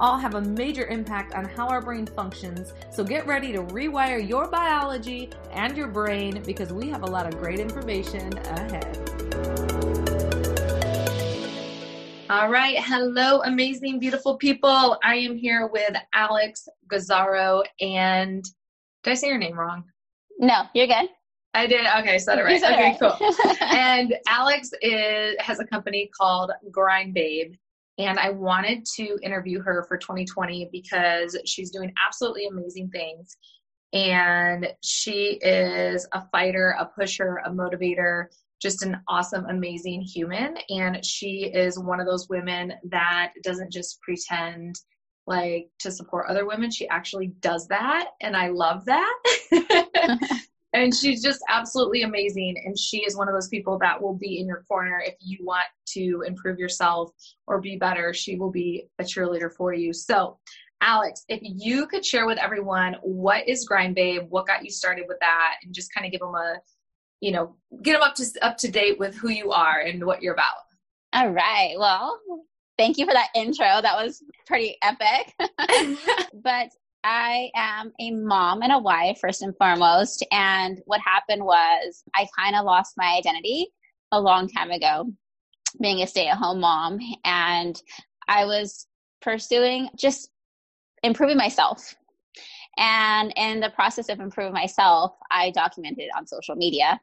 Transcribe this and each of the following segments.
all have a major impact on how our brain functions. So get ready to rewire your biology and your brain because we have a lot of great information ahead. All right. Hello, amazing, beautiful people. I am here with Alex Garzaro. And did I say your name wrong? No, you're good. I did. Okay, said it right. Okay, right. cool. and Alex is has a company called Grind Babe and I wanted to interview her for 2020 because she's doing absolutely amazing things. And she is a fighter, a pusher, a motivator, just an awesome, amazing human. And she is one of those women that doesn't just pretend like to support other women. She actually does that. And I love that. and she's just absolutely amazing. And she is one of those people that will be in your corner if you want to improve yourself or be better. She will be a cheerleader for you. So alex if you could share with everyone what is grind babe what got you started with that and just kind of give them a you know get them up to up to date with who you are and what you're about. All right. Well thank you for that intro. That was pretty epic. But I am a mom and a wife, first and foremost. And what happened was I kind of lost my identity a long time ago, being a stay at home mom. And I was pursuing just improving myself. And in the process of improving myself, I documented on social media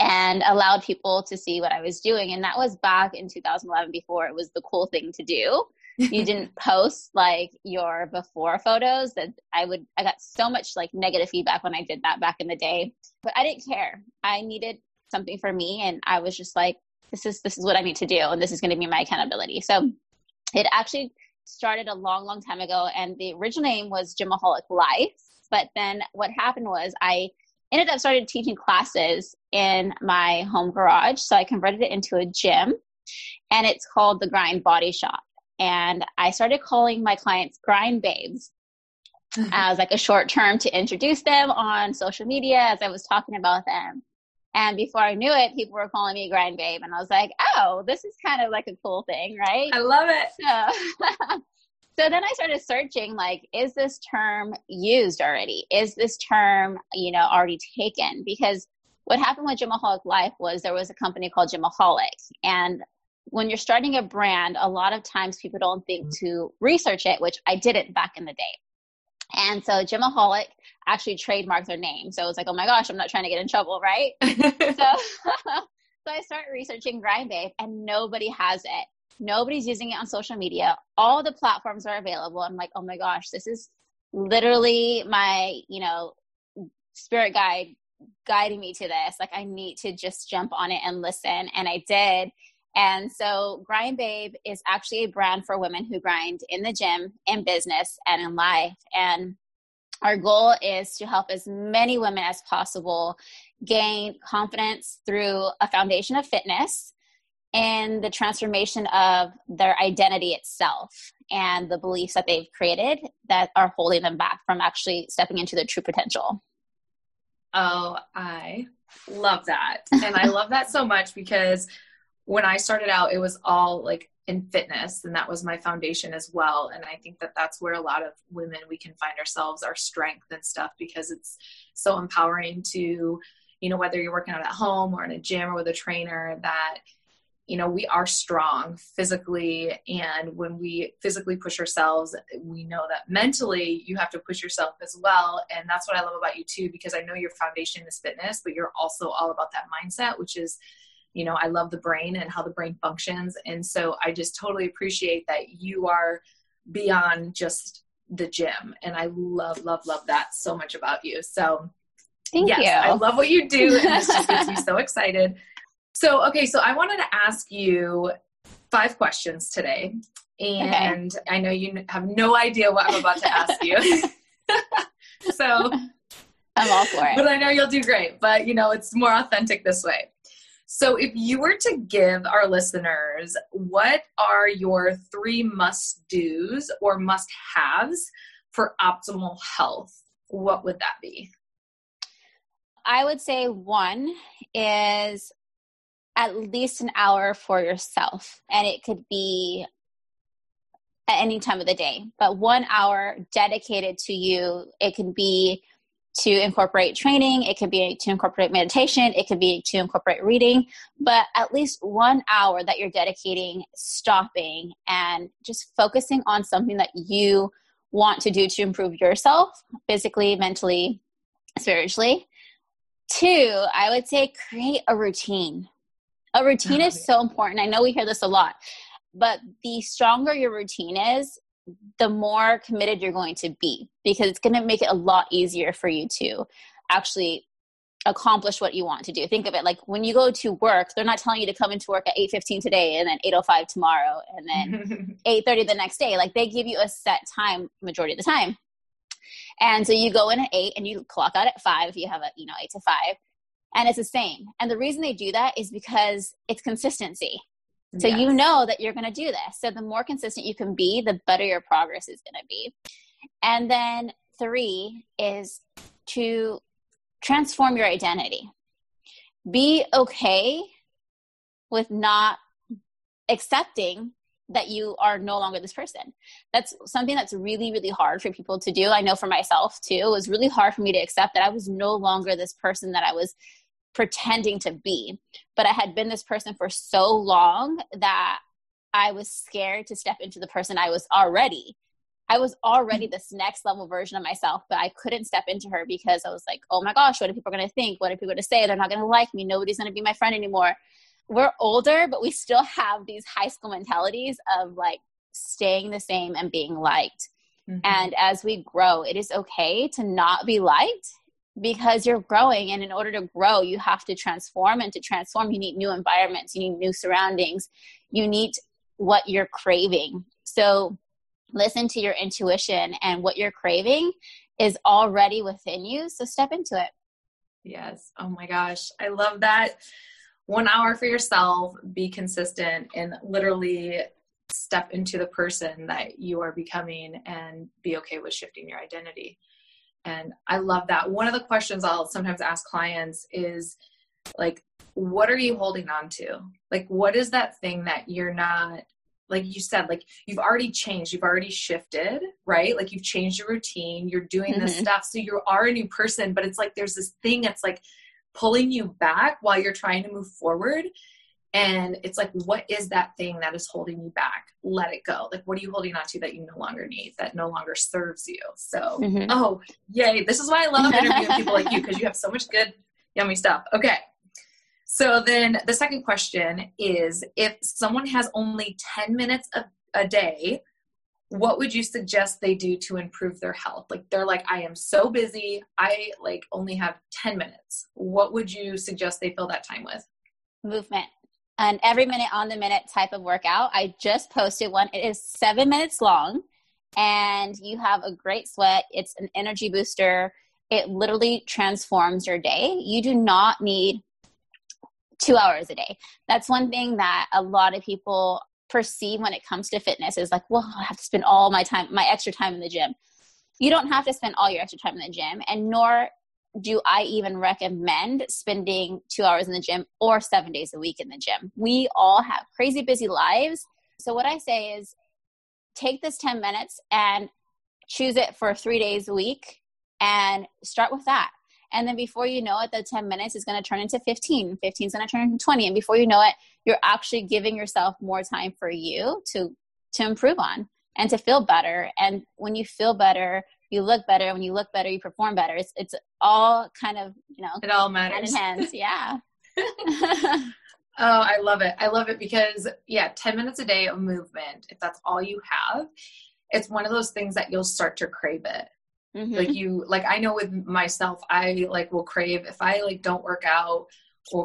and allowed people to see what I was doing. And that was back in 2011 before it was the cool thing to do you didn't post like your before photos that I would I got so much like negative feedback when I did that back in the day. But I didn't care. I needed something for me and I was just like this is this is what I need to do and this is going to be my accountability. So it actually started a long long time ago and the original name was Gymaholic Life, but then what happened was I ended up started teaching classes in my home garage. So I converted it into a gym and it's called the Grind Body Shop and I started calling my clients grind babes mm-hmm. as like a short term to introduce them on social media as I was talking about them. And before I knew it, people were calling me grind babe. And I was like, oh, this is kind of like a cool thing, right? I love it. So, so then I started searching like, is this term used already? Is this term, you know, already taken? Because what happened with Gymaholic Life was there was a company called Gymaholic. And when you're starting a brand, a lot of times people don't think mm-hmm. to research it, which I didn't back in the day. And so Gymaholic actually trademarked their name. So it was like, oh my gosh, I'm not trying to get in trouble, right? so, so I start researching Grind Babe and nobody has it. Nobody's using it on social media. All the platforms are available. I'm like, oh my gosh, this is literally my, you know, spirit guide guiding me to this. Like I need to just jump on it and listen. And I did. And so Grind Babe is actually a brand for women who grind in the gym, in business, and in life. And our goal is to help as many women as possible gain confidence through a foundation of fitness and the transformation of their identity itself and the beliefs that they've created that are holding them back from actually stepping into their true potential. Oh, I love that. And I love that so much because when I started out, it was all like in fitness, and that was my foundation as well. And I think that that's where a lot of women we can find ourselves, our strength and stuff, because it's so empowering to, you know, whether you're working out at home or in a gym or with a trainer, that you know we are strong physically and when we physically push ourselves we know that mentally you have to push yourself as well and that's what i love about you too because i know your foundation is fitness but you're also all about that mindset which is you know, I love the brain and how the brain functions. And so I just totally appreciate that you are beyond just the gym. And I love, love, love that so much about you. So Thank yes, you. I love what you do. And this just makes me so excited. So, okay, so I wanted to ask you five questions today. And okay. I know you have no idea what I'm about to ask you. so, I'm all for it. But I know you'll do great. But you know, it's more authentic this way. So, if you were to give our listeners what are your three must do's or must haves for optimal health, what would that be? I would say one is at least an hour for yourself. And it could be at any time of the day, but one hour dedicated to you. It can be to incorporate training, it could be to incorporate meditation, it could be to incorporate reading, but at least one hour that you're dedicating stopping and just focusing on something that you want to do to improve yourself physically, mentally, spiritually. Two, I would say create a routine. A routine oh, is so important. I know we hear this a lot, but the stronger your routine is, the more committed you're going to be because it's going to make it a lot easier for you to actually accomplish what you want to do. Think of it like when you go to work, they're not telling you to come into work at 8:15 today and then 8:05 tomorrow and then 8:30 the next day. Like they give you a set time majority of the time. And so you go in at 8 and you clock out at 5 if you have a, you know, 8 to 5. And it's the same. And the reason they do that is because it's consistency. So yes. you know that you're going to do this. So the more consistent you can be, the better your progress is going to be. And then three is to transform your identity. Be okay with not accepting that you are no longer this person. That's something that's really, really hard for people to do. I know for myself too. It was really hard for me to accept that I was no longer this person that I was pretending to be. But I had been this person for so long that I was scared to step into the person I was already. I was already mm-hmm. this next level version of myself, but I couldn't step into her because I was like, oh my gosh, what are people going to think? What are people going to say? They're not going to like me. Nobody's going to be my friend anymore. We're older, but we still have these high school mentalities of like staying the same and being liked. Mm-hmm. And as we grow, it is okay to not be liked because you're growing and in order to grow you have to transform and to transform you need new environments you need new surroundings you need what you're craving. So listen to your intuition and what you're craving is already within you so step into it. Yes. Oh my gosh. I love that. One hour for yourself be consistent and literally step into the person that you are becoming and be okay with shifting your identity and I love that. One of the questions I'll sometimes ask clients is like, what are you holding on to? Like, what is that thing that you're not, like you said, like you've already changed, you've already shifted, right? Like you've changed your routine, you're doing mm-hmm. this stuff. So you are a new person, but it's like there's this thing that's like pulling you back while you're trying to move forward. And it's like, what is that thing that is holding you back? Let it go. Like, what are you holding on to that you no longer need, that no longer serves you? So, mm-hmm. oh, yay. This is why I love interviewing people like you because you have so much good, yummy stuff. Okay. So, then the second question is if someone has only 10 minutes a, a day, what would you suggest they do to improve their health? Like, they're like, I am so busy. I like only have 10 minutes. What would you suggest they fill that time with? Movement an every minute on the minute type of workout. I just posted one. It is seven minutes long and you have a great sweat. It's an energy booster. It literally transforms your day. You do not need two hours a day. That's one thing that a lot of people perceive when it comes to fitness is like, well, I have to spend all my time, my extra time in the gym. You don't have to spend all your extra time in the gym, and nor do I even recommend spending two hours in the gym or seven days a week in the gym? We all have crazy busy lives. So, what I say is take this 10 minutes and choose it for three days a week and start with that. And then before you know it, the 10 minutes is going to turn into 15. 15 is going to turn into 20. And before you know it, you're actually giving yourself more time for you to, to improve on and to feel better. And when you feel better, you look better. When you look better, you perform better. It's it's all kind of you know it all matters. Hand in hands, yeah. oh, I love it. I love it because yeah, ten minutes a day of movement. If that's all you have, it's one of those things that you'll start to crave it. Mm-hmm. Like you, like I know with myself, I like will crave if I like don't work out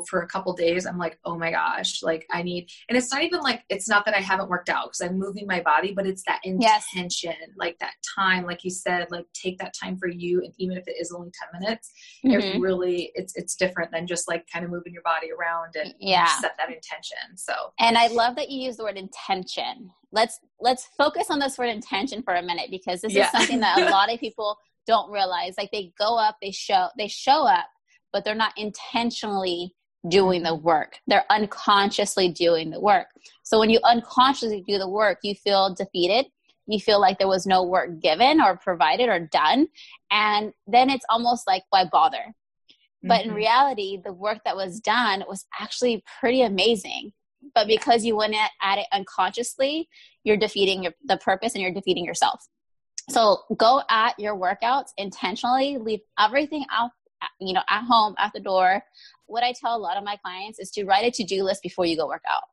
for a couple days, I'm like, oh my gosh, like I need, and it's not even like, it's not that I haven't worked out because I'm moving my body, but it's that intention, yes. like that time, like you said, like take that time for you. And even if it is only 10 minutes, mm-hmm. it really, it's, it's different than just like kind of moving your body around and yeah. set that intention. So, and I love that you use the word intention. Let's, let's focus on this word intention for a minute because this yeah. is something that a lot of people don't realize. Like they go up, they show, they show up but they're not intentionally doing the work. They're unconsciously doing the work. So when you unconsciously do the work, you feel defeated. You feel like there was no work given or provided or done. And then it's almost like, why bother? But mm-hmm. in reality, the work that was done was actually pretty amazing. But because you went at it unconsciously, you're defeating your, the purpose and you're defeating yourself. So go at your workouts intentionally, leave everything out you know, at home, at the door. What I tell a lot of my clients is to write a to-do list before you go work out.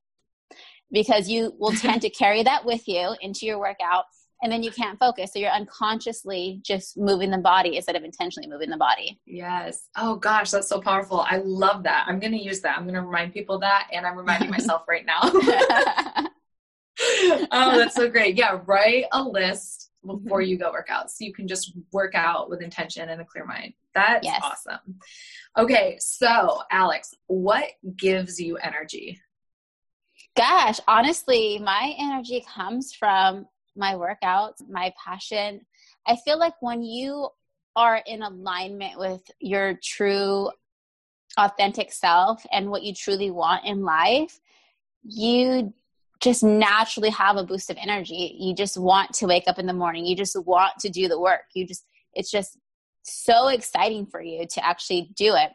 Because you will tend to carry that with you into your workout and then you can't focus. So you're unconsciously just moving the body instead of intentionally moving the body. Yes. Oh gosh, that's so powerful. I love that. I'm going to use that. I'm going to remind people that, and I'm reminding myself right now. oh, that's so great. Yeah, write a list before mm-hmm. you go work out. So you can just work out with intention and a clear mind. That's yes. awesome. Okay, so Alex, what gives you energy? Gosh, honestly, my energy comes from my workouts, my passion. I feel like when you are in alignment with your true authentic self and what you truly want in life, you just naturally have a boost of energy. You just want to wake up in the morning. You just want to do the work. You just, it's just so exciting for you to actually do it.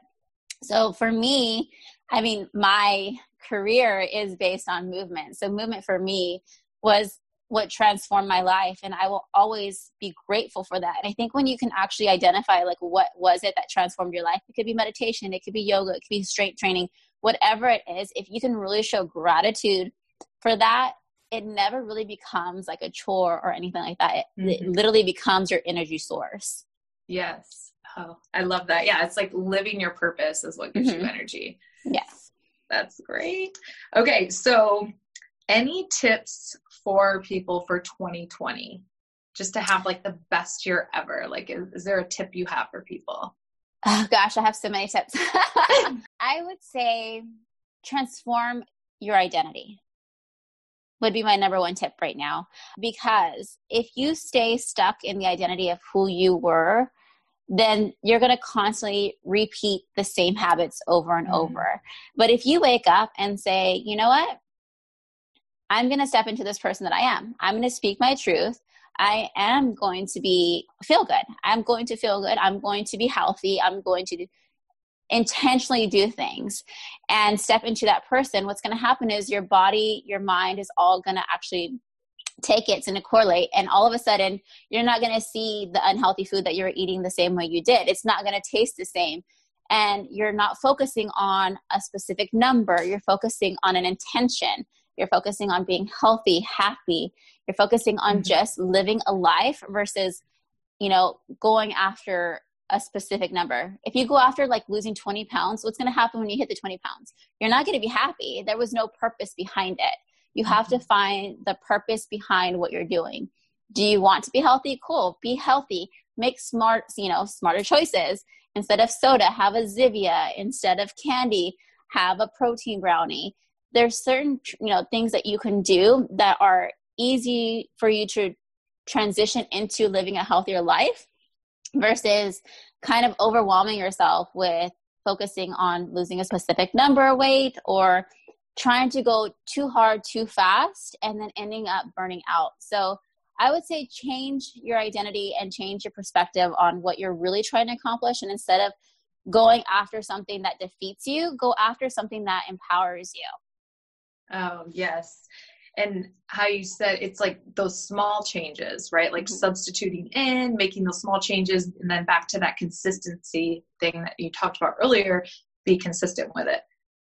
So for me, I mean, my career is based on movement. So movement for me was what transformed my life and I will always be grateful for that. And I think when you can actually identify like what was it that transformed your life, it could be meditation, it could be yoga, it could be strength training, whatever it is, if you can really show gratitude for that, it never really becomes like a chore or anything like that. It, mm-hmm. it literally becomes your energy source. Yes. Oh, I love that. Yeah, it's like living your purpose is what gives mm-hmm. you energy. Yes. That's great. Okay, so any tips for people for 2020 just to have like the best year ever? Like, is, is there a tip you have for people? Oh gosh, I have so many tips. I would say transform your identity would be my number one tip right now. Because if you stay stuck in the identity of who you were, then you're going to constantly repeat the same habits over and mm-hmm. over. But if you wake up and say, you know what? I'm going to step into this person that I am. I'm going to speak my truth. I am going to be feel good. I'm going to feel good. I'm going to be healthy. I'm going to intentionally do things and step into that person, what's going to happen is your body, your mind is all going to actually take it, it's going to correlate. And all of a sudden, you're not going to see the unhealthy food that you're eating the same way you did. It's not going to taste the same. And you're not focusing on a specific number, you're focusing on an intention. You're focusing on being healthy, happy. You're focusing on mm-hmm. just living a life versus, you know, going after a specific number. If you go after like losing 20 pounds, what's going to happen when you hit the 20 pounds? You're not going to be happy. There was no purpose behind it. You have to mm-hmm. find the purpose behind what you're doing. Do you want to be healthy? Cool. Be healthy. Make smart, you know, smarter choices. Instead of soda, have a Zevia. Instead of candy, have a protein brownie. There's certain, you know, things that you can do that are easy for you to transition into living a healthier life versus kind of overwhelming yourself with focusing on losing a specific number of weight or trying to go too hard too fast and then ending up burning out. So I would say change your identity and change your perspective on what you're really trying to accomplish. And instead of going after something that defeats you, go after something that empowers you. Oh, yes and how you said it's like those small changes, right? Like mm-hmm. substituting in, making those small changes, and then back to that consistency thing that you talked about earlier, be consistent with it.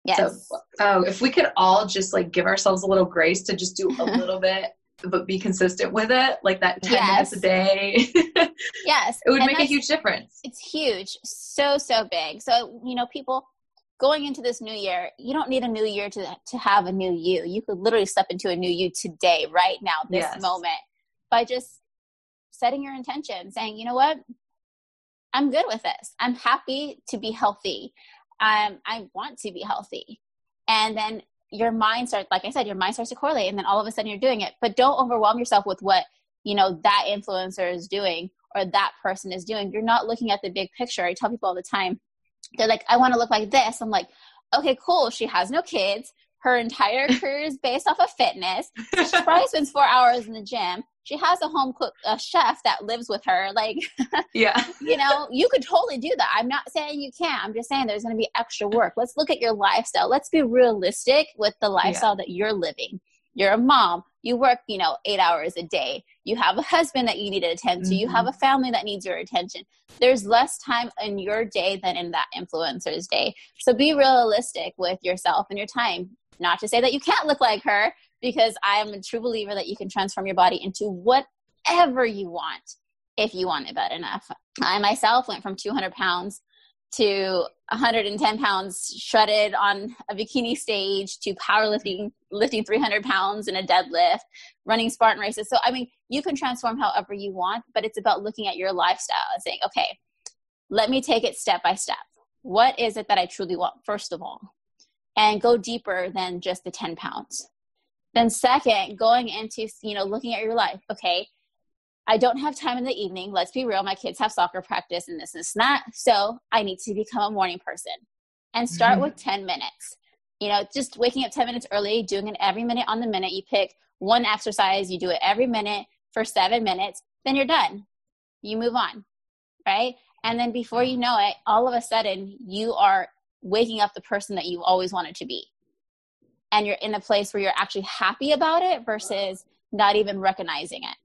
Yes. So, oh, if we could all just like give ourselves a little grace to just do a little bit, but be consistent with it, like that 10 yes. minutes a day. yes. It would and make a huge difference. It's huge. So, so big. So, you know, people, going into this new year, you don't need a new year to to have a new you. You could literally step into a new you today, right now, this yes. moment, by just setting your intention, saying, you know what, I'm good with this. I'm happy to be healthy. Um, I want to be healthy, and then your mind starts, like I said, your mind starts to correlate, and then all of a sudden you're doing it. But don't overwhelm yourself with what you know that influencer is doing or that person is doing. You're not looking at the big picture. I tell people all the time they're like, I want to look like this. I'm like, okay, cool. She has no kids. Her entire career is based off of fitness. She probably spends four hours in the gym. She has a home cook, a chef that lives with her. Like, yeah, you know, you could totally do that. I'm not saying you can't. I'm just saying there's going to be extra work. Let's look at your lifestyle. Let's be realistic with the lifestyle yeah. that you're living. You're a mom. You work, you know, eight hours a day. You have a husband that you need to attend to. Mm-hmm. You have mm-hmm. a family that needs your attention. There's less time in your day than in that influencer's day. So be realistic with yourself and your time. Not to say that you can't look like her, because I am a true believer that you can transform your body into whatever you want if you want it bad enough. I myself went from 200 pounds to 110 pounds shredded on a bikini stage to powerlifting, lifting 300 pounds in a deadlift, running Spartan races. So, I mean, you can transform however you want, but it's about looking at your lifestyle and saying, okay, let me take it step by step. What is it that I truly want, first of all? And go deeper than just the 10 pounds. Then, second, going into, you know, looking at your life. Okay, I don't have time in the evening. Let's be real. My kids have soccer practice and this and that. So I need to become a morning person and start mm-hmm. with 10 minutes. You know, just waking up 10 minutes early, doing it every minute on the minute. You pick one exercise, you do it every minute for seven minutes, then you're done. You move on, right? And then before you know it, all of a sudden you are waking up the person that you always wanted to be. And you're in a place where you're actually happy about it versus not even recognizing it.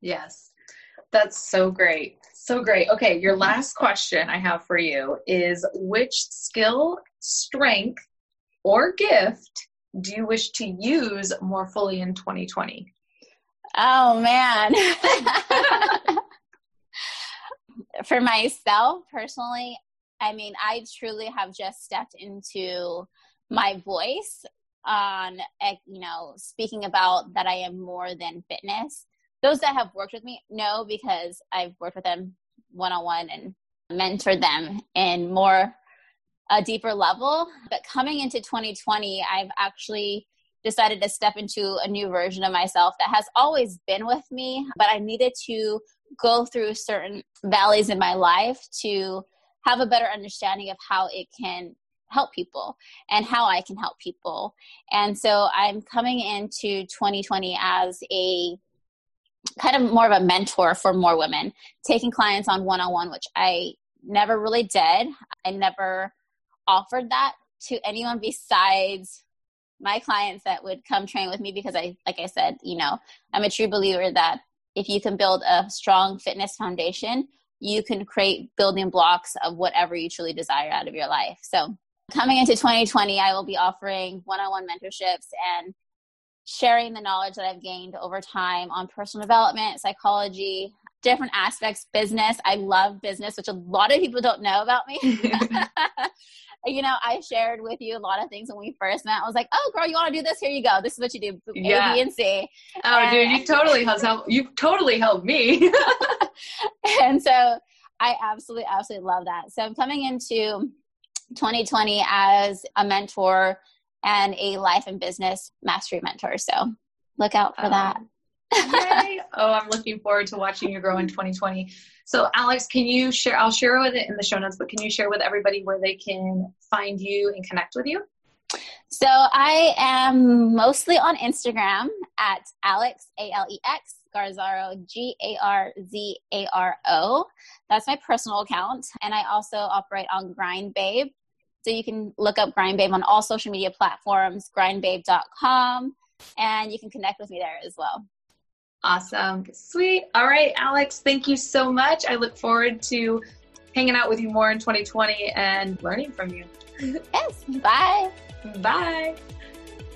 Yes. That's so great. So great. Okay, your last question I have for you is which skill, strength, or gift do you wish to use more fully in 2020? Oh man. for myself personally, I mean, I truly have just stepped into my voice on eh, you know speaking about that I am more than fitness those that have worked with me know because I've worked with them one on one and mentored them in more a deeper level. But coming into 2020, I've actually decided to step into a new version of myself that has always been with me, but I needed to go through certain valleys in my life to have a better understanding of how it can help people and how I can help people. And so I'm coming into 2020 as a kind of more of a mentor for more women, taking clients on one on one, which I never really did. I never offered that to anyone besides my clients that would come train with me because I, like I said, you know, I'm a true believer that if you can build a strong fitness foundation, you can create building blocks of whatever you truly desire out of your life. So, coming into 2020, I will be offering one on one mentorships and sharing the knowledge that I've gained over time on personal development, psychology, different aspects, business. I love business, which a lot of people don't know about me. you know, I shared with you a lot of things when we first met. I was like, "Oh, girl, you want to do this? Here you go. This is what you do: yeah. A, B, and C." Oh, and, dude, you totally helped. You totally helped me. and so, I absolutely, absolutely love that. So I'm coming into 2020 as a mentor and a life and business mastery mentor. So look out for um, that. yay! Oh, I'm looking forward to watching you grow in 2020. So, Alex, can you share? I'll share with it in the show notes, but can you share with everybody where they can find you and connect with you? So, I am mostly on Instagram at Alex A L E X Garzaro G A R Z A R O. That's my personal account, and I also operate on Grind Babe. So you can look up Grind Babe on all social media platforms, grindbabe.com, and you can connect with me there as well. Awesome. Sweet. All right, Alex, thank you so much. I look forward to hanging out with you more in 2020 and learning from you. yes. Bye. Bye.